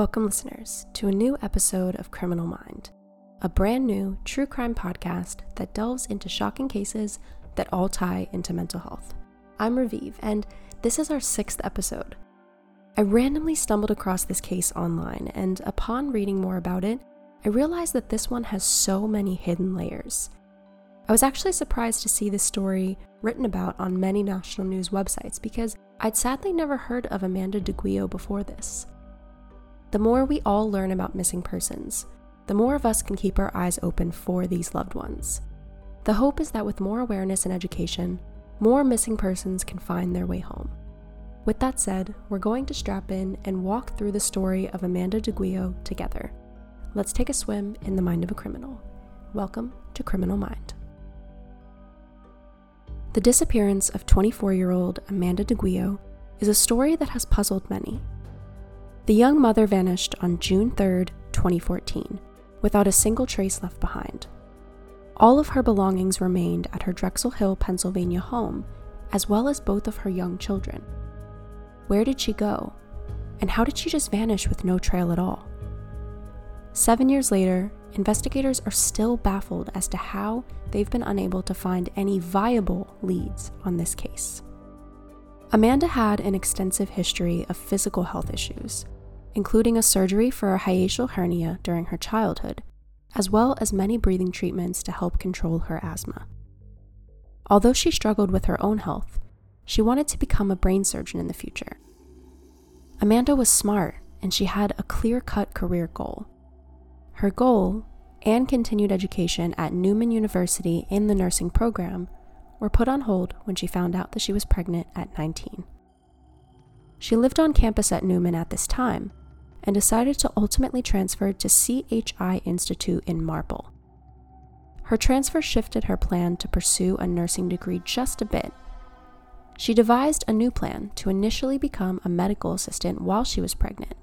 Welcome, listeners, to a new episode of Criminal Mind, a brand new true crime podcast that delves into shocking cases that all tie into mental health. I'm Raviv, and this is our sixth episode. I randomly stumbled across this case online, and upon reading more about it, I realized that this one has so many hidden layers. I was actually surprised to see this story written about on many national news websites because I'd sadly never heard of Amanda DeGuio before this. The more we all learn about missing persons, the more of us can keep our eyes open for these loved ones. The hope is that with more awareness and education, more missing persons can find their way home. With that said, we're going to strap in and walk through the story of Amanda DeGuio together. Let's take a swim in the mind of a criminal. Welcome to Criminal Mind. The disappearance of 24 year old Amanda DeGuio is a story that has puzzled many. The young mother vanished on June 3, 2014, without a single trace left behind. All of her belongings remained at her Drexel Hill, Pennsylvania home, as well as both of her young children. Where did she go? And how did she just vanish with no trail at all? Seven years later, investigators are still baffled as to how they've been unable to find any viable leads on this case. Amanda had an extensive history of physical health issues, including a surgery for a hiatal hernia during her childhood, as well as many breathing treatments to help control her asthma. Although she struggled with her own health, she wanted to become a brain surgeon in the future. Amanda was smart and she had a clear cut career goal. Her goal and continued education at Neumann University in the nursing program were put on hold when she found out that she was pregnant at 19. She lived on campus at Neumann at this time and decided to ultimately transfer to CHI Institute in Marble. Her transfer shifted her plan to pursue a nursing degree just a bit. She devised a new plan to initially become a medical assistant while she was pregnant,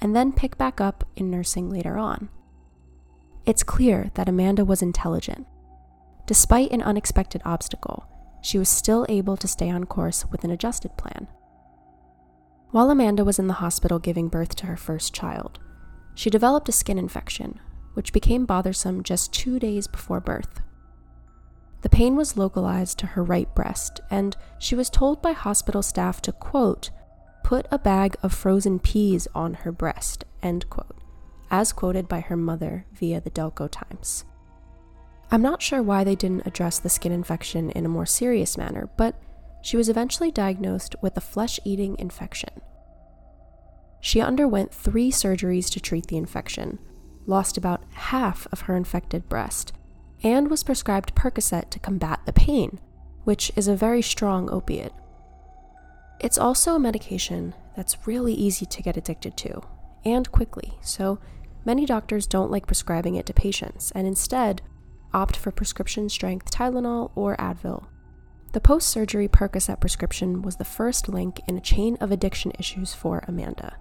and then pick back up in nursing later on. It's clear that Amanda was intelligent. Despite an unexpected obstacle, she was still able to stay on course with an adjusted plan. While Amanda was in the hospital giving birth to her first child, she developed a skin infection, which became bothersome just two days before birth. The pain was localized to her right breast, and she was told by hospital staff to, quote, put a bag of frozen peas on her breast, end quote as quoted by her mother via the Delco Times. I'm not sure why they didn't address the skin infection in a more serious manner, but she was eventually diagnosed with a flesh eating infection. She underwent three surgeries to treat the infection, lost about half of her infected breast, and was prescribed Percocet to combat the pain, which is a very strong opiate. It's also a medication that's really easy to get addicted to, and quickly, so Many doctors don't like prescribing it to patients and instead opt for prescription strength Tylenol or Advil. The post surgery Percocet prescription was the first link in a chain of addiction issues for Amanda.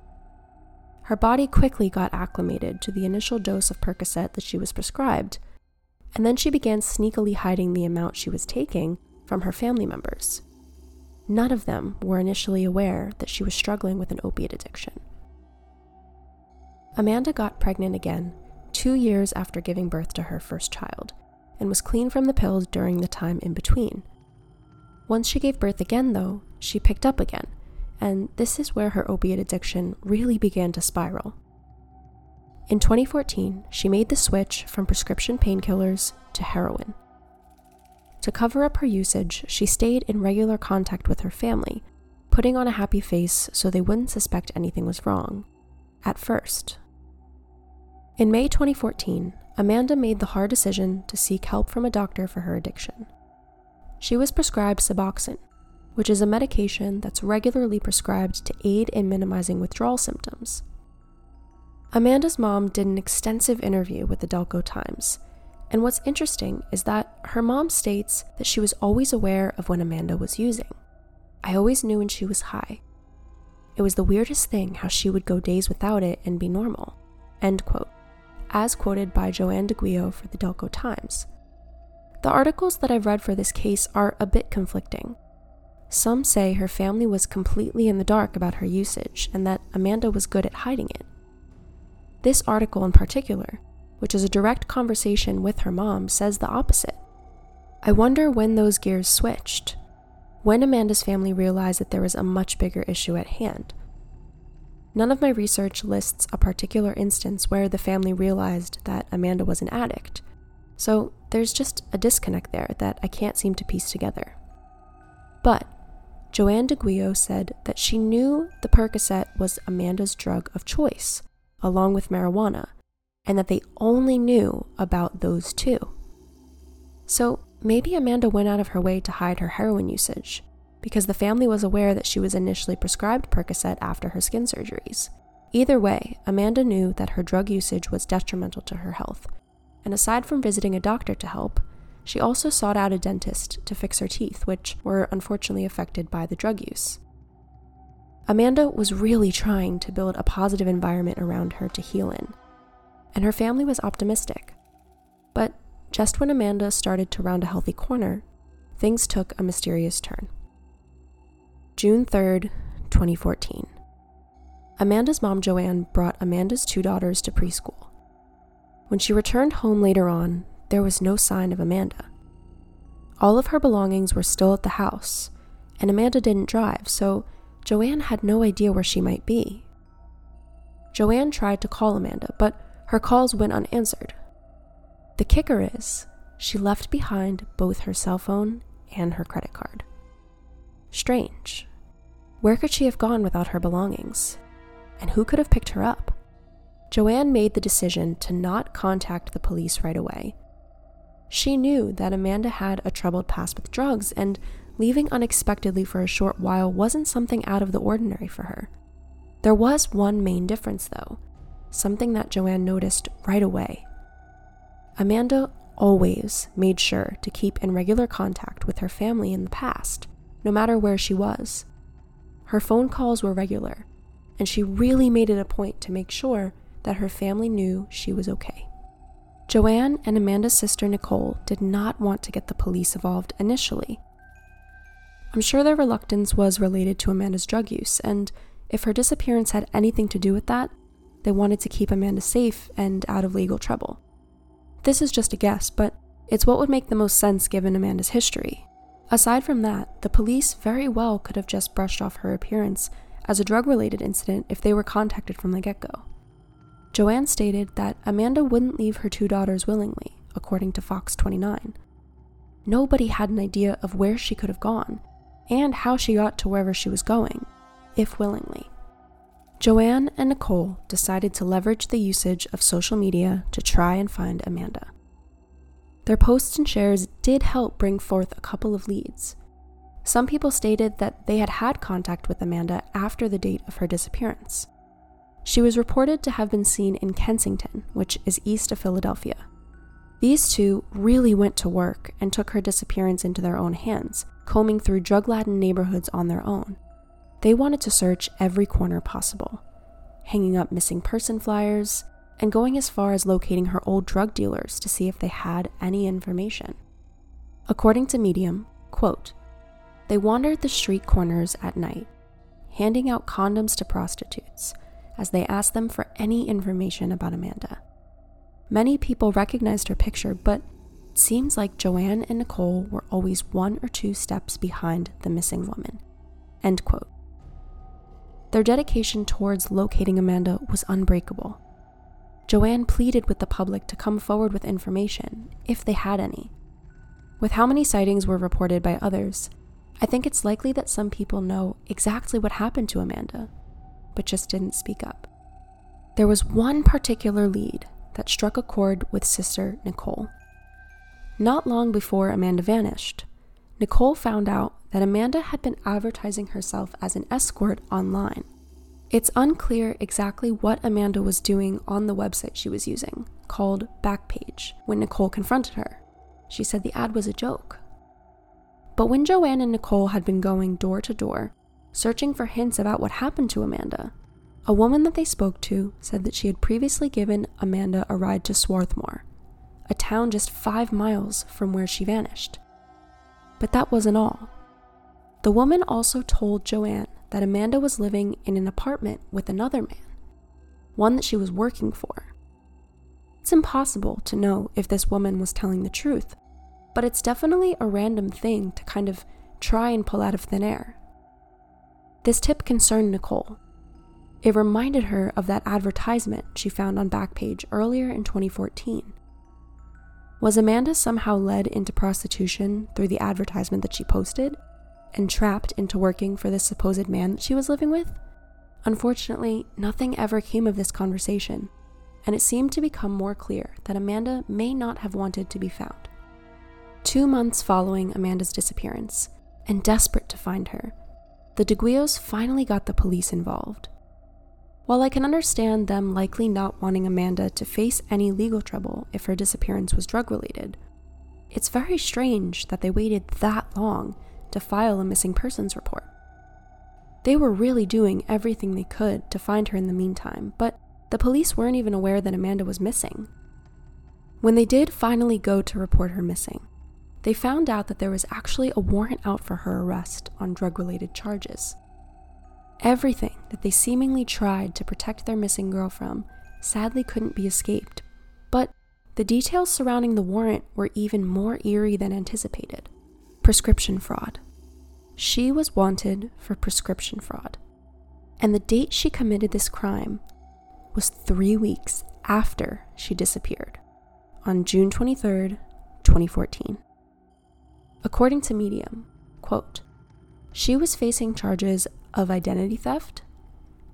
Her body quickly got acclimated to the initial dose of Percocet that she was prescribed, and then she began sneakily hiding the amount she was taking from her family members. None of them were initially aware that she was struggling with an opiate addiction. Amanda got pregnant again two years after giving birth to her first child and was clean from the pills during the time in between. Once she gave birth again, though, she picked up again, and this is where her opiate addiction really began to spiral. In 2014, she made the switch from prescription painkillers to heroin. To cover up her usage, she stayed in regular contact with her family, putting on a happy face so they wouldn't suspect anything was wrong. At first, in May 2014, Amanda made the hard decision to seek help from a doctor for her addiction. She was prescribed Suboxone, which is a medication that's regularly prescribed to aid in minimizing withdrawal symptoms. Amanda's mom did an extensive interview with the Delco Times, and what's interesting is that her mom states that she was always aware of when Amanda was using. I always knew when she was high. It was the weirdest thing how she would go days without it and be normal. End quote as quoted by Joanne DeGuio for the Delco Times. The articles that I've read for this case are a bit conflicting. Some say her family was completely in the dark about her usage and that Amanda was good at hiding it. this article in particular, which is a direct conversation with her mom, says the opposite. I wonder when those gears switched, when Amanda's family realized that there was a much bigger issue at hand. None of my research lists a particular instance where the family realized that Amanda was an addict, so there's just a disconnect there that I can't seem to piece together. But Joanne DeGuio said that she knew the Percocet was Amanda's drug of choice, along with marijuana, and that they only knew about those two. So maybe Amanda went out of her way to hide her heroin usage, because the family was aware that she was initially prescribed Percocet after her skin surgeries. Either way, Amanda knew that her drug usage was detrimental to her health, and aside from visiting a doctor to help, she also sought out a dentist to fix her teeth, which were unfortunately affected by the drug use. Amanda was really trying to build a positive environment around her to heal in, and her family was optimistic. But just when Amanda started to round a healthy corner, things took a mysterious turn. June 3rd, 2014. Amanda's mom, Joanne, brought Amanda's two daughters to preschool. When she returned home later on, there was no sign of Amanda. All of her belongings were still at the house, and Amanda didn't drive, so Joanne had no idea where she might be. Joanne tried to call Amanda, but her calls went unanswered. The kicker is, she left behind both her cell phone and her credit card. Strange. Where could she have gone without her belongings? And who could have picked her up? Joanne made the decision to not contact the police right away she knew that Amanda had a troubled past with drugs, and leaving unexpectedly for a short while wasn't something out of the ordinary for her. There was one main difference, though, something that Joanne noticed right away. Amanda always made sure to keep in regular contact with her family in the past, no matter where she was. Her phone calls were regular, and she really made it a point to make sure that her family knew she was okay. Joanne and Amanda's sister Nicole did not want to get the police involved initially. I'm sure their reluctance was related to Amanda's drug use, and if her disappearance had anything to do with that, they wanted to keep Amanda safe and out of legal trouble. This is just a guess, but it's what would make the most sense given Amanda's history. Aside from that, the police very well could have just brushed off her appearance as a drug related incident if they were contacted from the get go. Joanne stated that Amanda wouldn't leave her two daughters willingly, according to Fox 29. Nobody had an idea of where she could have gone and how she got to wherever she was going, if willingly. Joanne and Nicole decided to leverage the usage of social media to try and find Amanda. Their posts and shares did help bring forth a couple of leads. Some people stated that they had had contact with Amanda after the date of her disappearance. She was reported to have been seen in Kensington, which is east of Philadelphia. These two really went to work and took her disappearance into their own hands, combing through drug laden neighborhoods on their own. They wanted to search every corner possible, hanging up missing person flyers, and going as far as locating her old drug dealers to see if they had any information. According to Medium, quote, they wandered the street corners at night, handing out condoms to prostitutes as they asked them for any information about Amanda. Many people recognized her picture, but it seems like Joanne and Nicole were always one or two steps behind the missing woman. End quote. Their dedication towards locating Amanda was unbreakable. Joanne pleaded with the public to come forward with information, if they had any. With how many sightings were reported by others, I think it's likely that some people know exactly what happened to Amanda, but just didn't speak up. There was one particular lead that struck a chord with sister Nicole. Not long before Amanda vanished, Nicole found out that Amanda had been advertising herself as an escort online. It's unclear exactly what Amanda was doing on the website she was using, called Backpage, when Nicole confronted her. She said the ad was a joke. But when Joanne and Nicole had been going door to door, searching for hints about what happened to Amanda. A woman that they spoke to said that she had previously given Amanda a ride to Swarthmore, a town just five miles from where she vanished. But that wasn't all. The woman also told Joanne that Amanda was living in an apartment with another man. one that she was working for. It's impossible to know if this woman was telling the truth, but it's definitely a random thing to kind of try and pull out of thin air. This tip concerned Nicole. It reminded her of that advertisement she found on Backpage earlier in 2014. Was Amanda somehow led into prostitution through the advertisement that she posted and trapped into working for this supposed man that she was living with? Unfortunately, nothing ever came of this conversation, and it seemed to become more clear that Amanda may not have wanted to be found. Two months following Amanda's disappearance, and desperate to find her, the DeGuios finally got the police involved. While I can understand them likely not wanting Amanda to face any legal trouble if her disappearance was drug related, it's very strange that they waited that long to file a missing persons report. They were really doing everything they could to find her in the meantime, but the police weren't even aware that Amanda was missing. When they did finally go to report her missing, they found out that there was actually a warrant out for her arrest on drug related charges. Everything that they seemingly tried to protect their missing girl from sadly couldn't be escaped, but the details surrounding the warrant were even more eerie than anticipated prescription fraud. She was wanted for prescription fraud, and the date she committed this crime was three weeks after she disappeared on June 23rd, 2014. According to Medium, quote, she was facing charges of identity theft,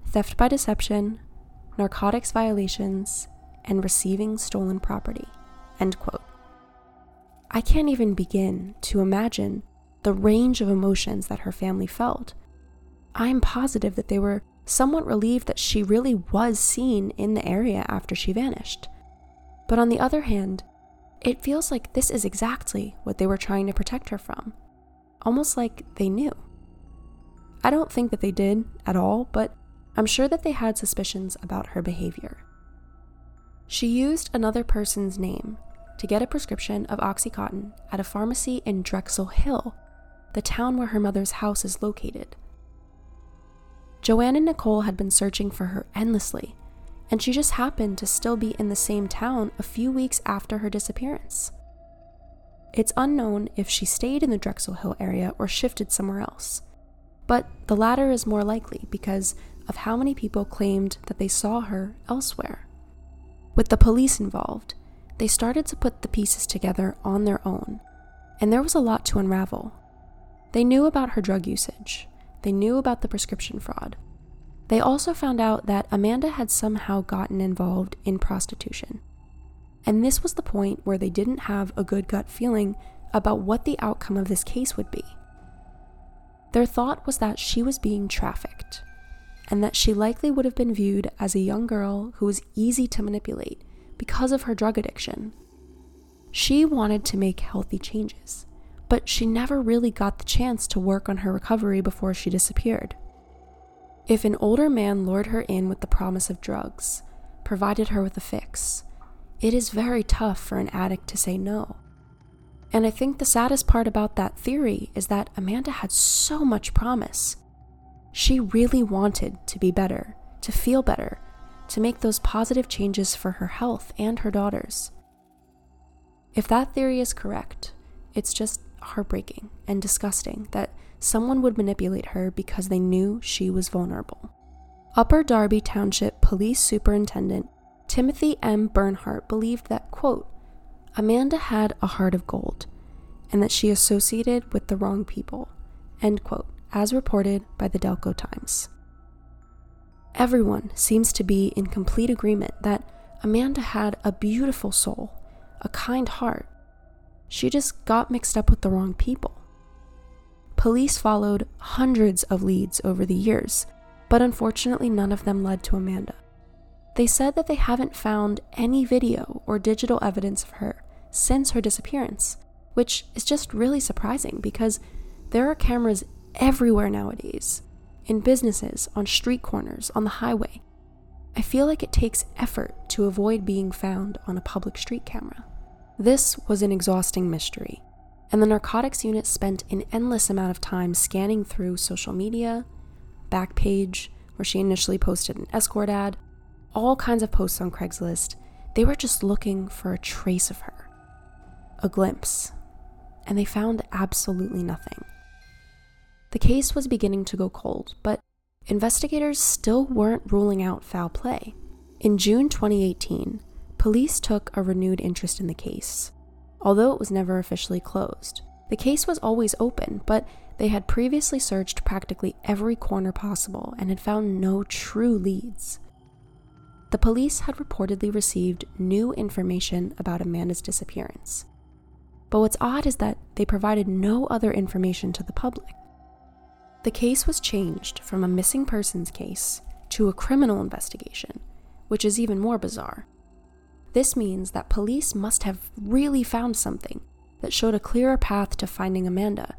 theft by deception, narcotics violations, and receiving stolen property. End quote. I can't even begin to imagine the range of emotions that her family felt. I'm positive that they were somewhat relieved that she really was seen in the area after she vanished. But on the other hand, it feels like this is exactly what they were trying to protect her from, almost like they knew. I don't think that they did at all, but I'm sure that they had suspicions about her behavior. She used another person's name to get a prescription of Oxycontin at a pharmacy in Drexel Hill, the town where her mother's house is located. Joanne and Nicole had been searching for her endlessly, and she just happened to still be in the same town a few weeks after her disappearance. It's unknown if she stayed in the Drexel Hill area or shifted somewhere else, but the latter is more likely because of how many people claimed that they saw her elsewhere. With the police involved, they started to put the pieces together on their own, and there was a lot to unravel. They knew about her drug usage, they knew about the prescription fraud, they also found out that Amanda had somehow gotten involved in prostitution. And this was the point where they didn't have a good gut feeling about what the outcome of this case would be. Their thought was that she was being trafficked, and that she likely would have been viewed as a young girl who was easy to manipulate because of her drug addiction. She wanted to make healthy changes, but she never really got the chance to work on her recovery before she disappeared. If an older man lured her in with the promise of drugs, provided her with a fix, it is very tough for an addict to say no. And I think the saddest part about that theory is that Amanda had so much promise. She really wanted to be better, to feel better, to make those positive changes for her health and her daughters. If that theory is correct, it's just heartbreaking and disgusting that someone would manipulate her because they knew she was vulnerable. Upper Darby Township Police Superintendent Timothy M. Bernhardt believed that, quote, Amanda had a heart of gold and that she associated with the wrong people, end quote, as reported by the Delco Times. Everyone seems to be in complete agreement that Amanda had a beautiful soul, a kind heart. She just got mixed up with the wrong people. Police followed hundreds of leads over the years, but unfortunately, none of them led to Amanda. They said that they haven't found any video or digital evidence of her since her disappearance, which is just really surprising because there are cameras everywhere nowadays in businesses, on street corners, on the highway. I feel like it takes effort to avoid being found on a public street camera. This was an exhausting mystery, and the narcotics unit spent an endless amount of time scanning through social media, Backpage, where she initially posted an escort ad, all kinds of posts on Craigslist. They were just looking for a trace of her, a glimpse, and they found absolutely nothing. The case was beginning to go cold, but investigators still weren't ruling out foul play. In June 2018, police took a renewed interest in the case, although it was never officially closed. The case was always open, but they had previously searched practically every corner possible and had found no true leads. The police had reportedly received new information about Amanda's disappearance. But what's odd is that they provided no other information to the public. The case was changed from a missing persons case to a criminal investigation, which is even more bizarre. This means that police must have really found something that showed a clearer path to finding Amanda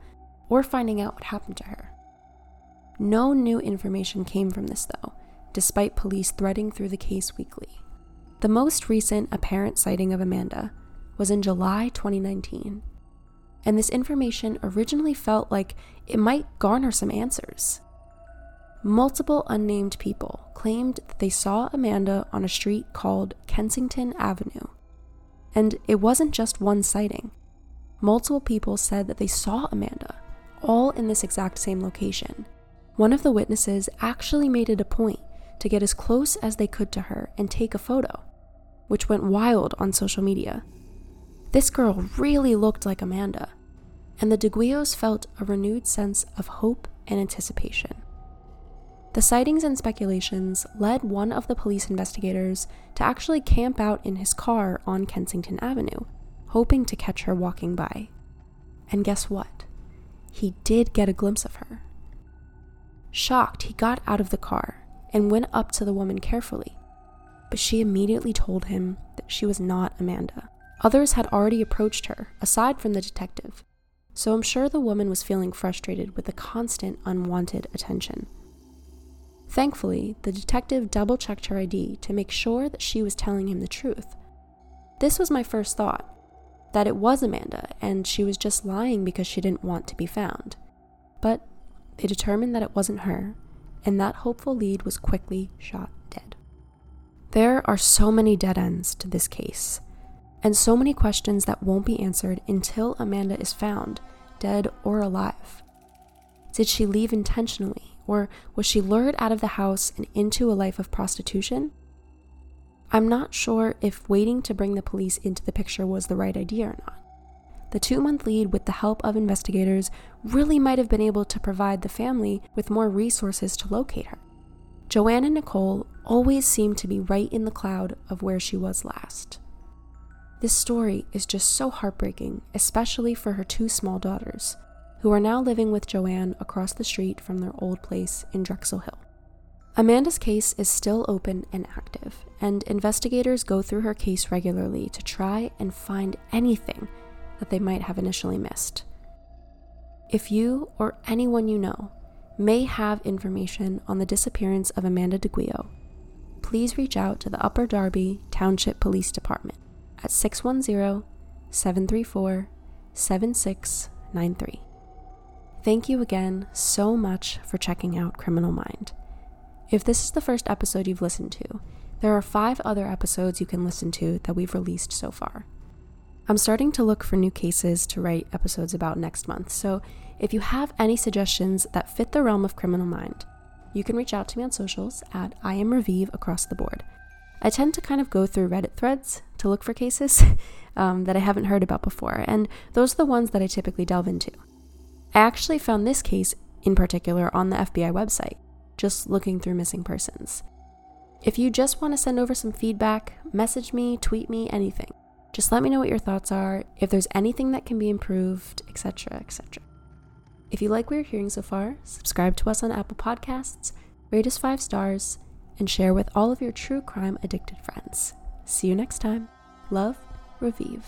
or finding out what happened to her. No new information came from this, though, despite police threading through the case weekly. The most recent apparent sighting of Amanda was in July 2019 and this information originally felt like it might garner some answers. Multiple unnamed people claimed that they saw Amanda on a street called Kensington Avenue. And it wasn't just one sighting. Multiple people said that they saw Amanda, all in this exact same location. One of the witnesses actually made it a point to get as close as they could to her and take a photo, which went wild on social media. This girl really looked like Amanda, and the DeGuios felt a renewed sense of hope and anticipation. The sightings and speculations led one of the police investigators to actually camp out in his car on Kensington Avenue, hoping to catch her walking by. And guess what? He did get a glimpse of her. Shocked, he got out of the car and went up to the woman carefully, but she immediately told him that she was not Amanda. Others had already approached her, aside from the detective, so I'm sure the woman was feeling frustrated with the constant unwanted attention. Thankfully, the detective double checked her ID to make sure that she was telling him the truth. This was my first thought that it was Amanda and she was just lying because she didn't want to be found. But they determined that it wasn't her, and that hopeful lead was quickly shot dead. There are so many dead ends to this case, and so many questions that won't be answered until Amanda is found, dead or alive. Did she leave intentionally, or was she lured out of the house and into a life of prostitution? I'm not sure if waiting to bring the police into the picture was the right idea or not. The two month lead, with the help of investigators, really might have been able to provide the family with more resources to locate her. Joanne and Nicole always seemed to be right in the cloud of where she was last. This story is just so heartbreaking, especially for her two small daughters, who are now living with Joanne across the street from their old place in Drexel Hill. Amanda's case is still open and active, and investigators go through her case regularly to try and find anything that they might have initially missed. If you or anyone you know may have information on the disappearance of Amanda DeGuio, please reach out to the Upper Darby Township Police Department at 610 734 7693. Thank you again so much for checking out Criminal Mind. If this is the first episode you've listened to, there are five other episodes you can listen to that we've released so far. I'm starting to look for new cases to write episodes about next month, so if you have any suggestions that fit the realm of Criminal Mind, you can reach out to me on socials at I am Raviv across the board. I tend to kind of go through Reddit threads to look for cases um, that I haven't heard about before, and those are the ones that I typically delve into. I actually found this case in particular on the FBI website, just looking through missing persons. If you just want to send over some feedback, message me, tweet me, anything. Just let me know what your thoughts are, if there's anything that can be improved, etc., etc. If you like what you're hearing so far, subscribe to us on Apple Podcasts, rate us five stars, and share with all of your true crime addicted friends. See you next time. Love, Raviv.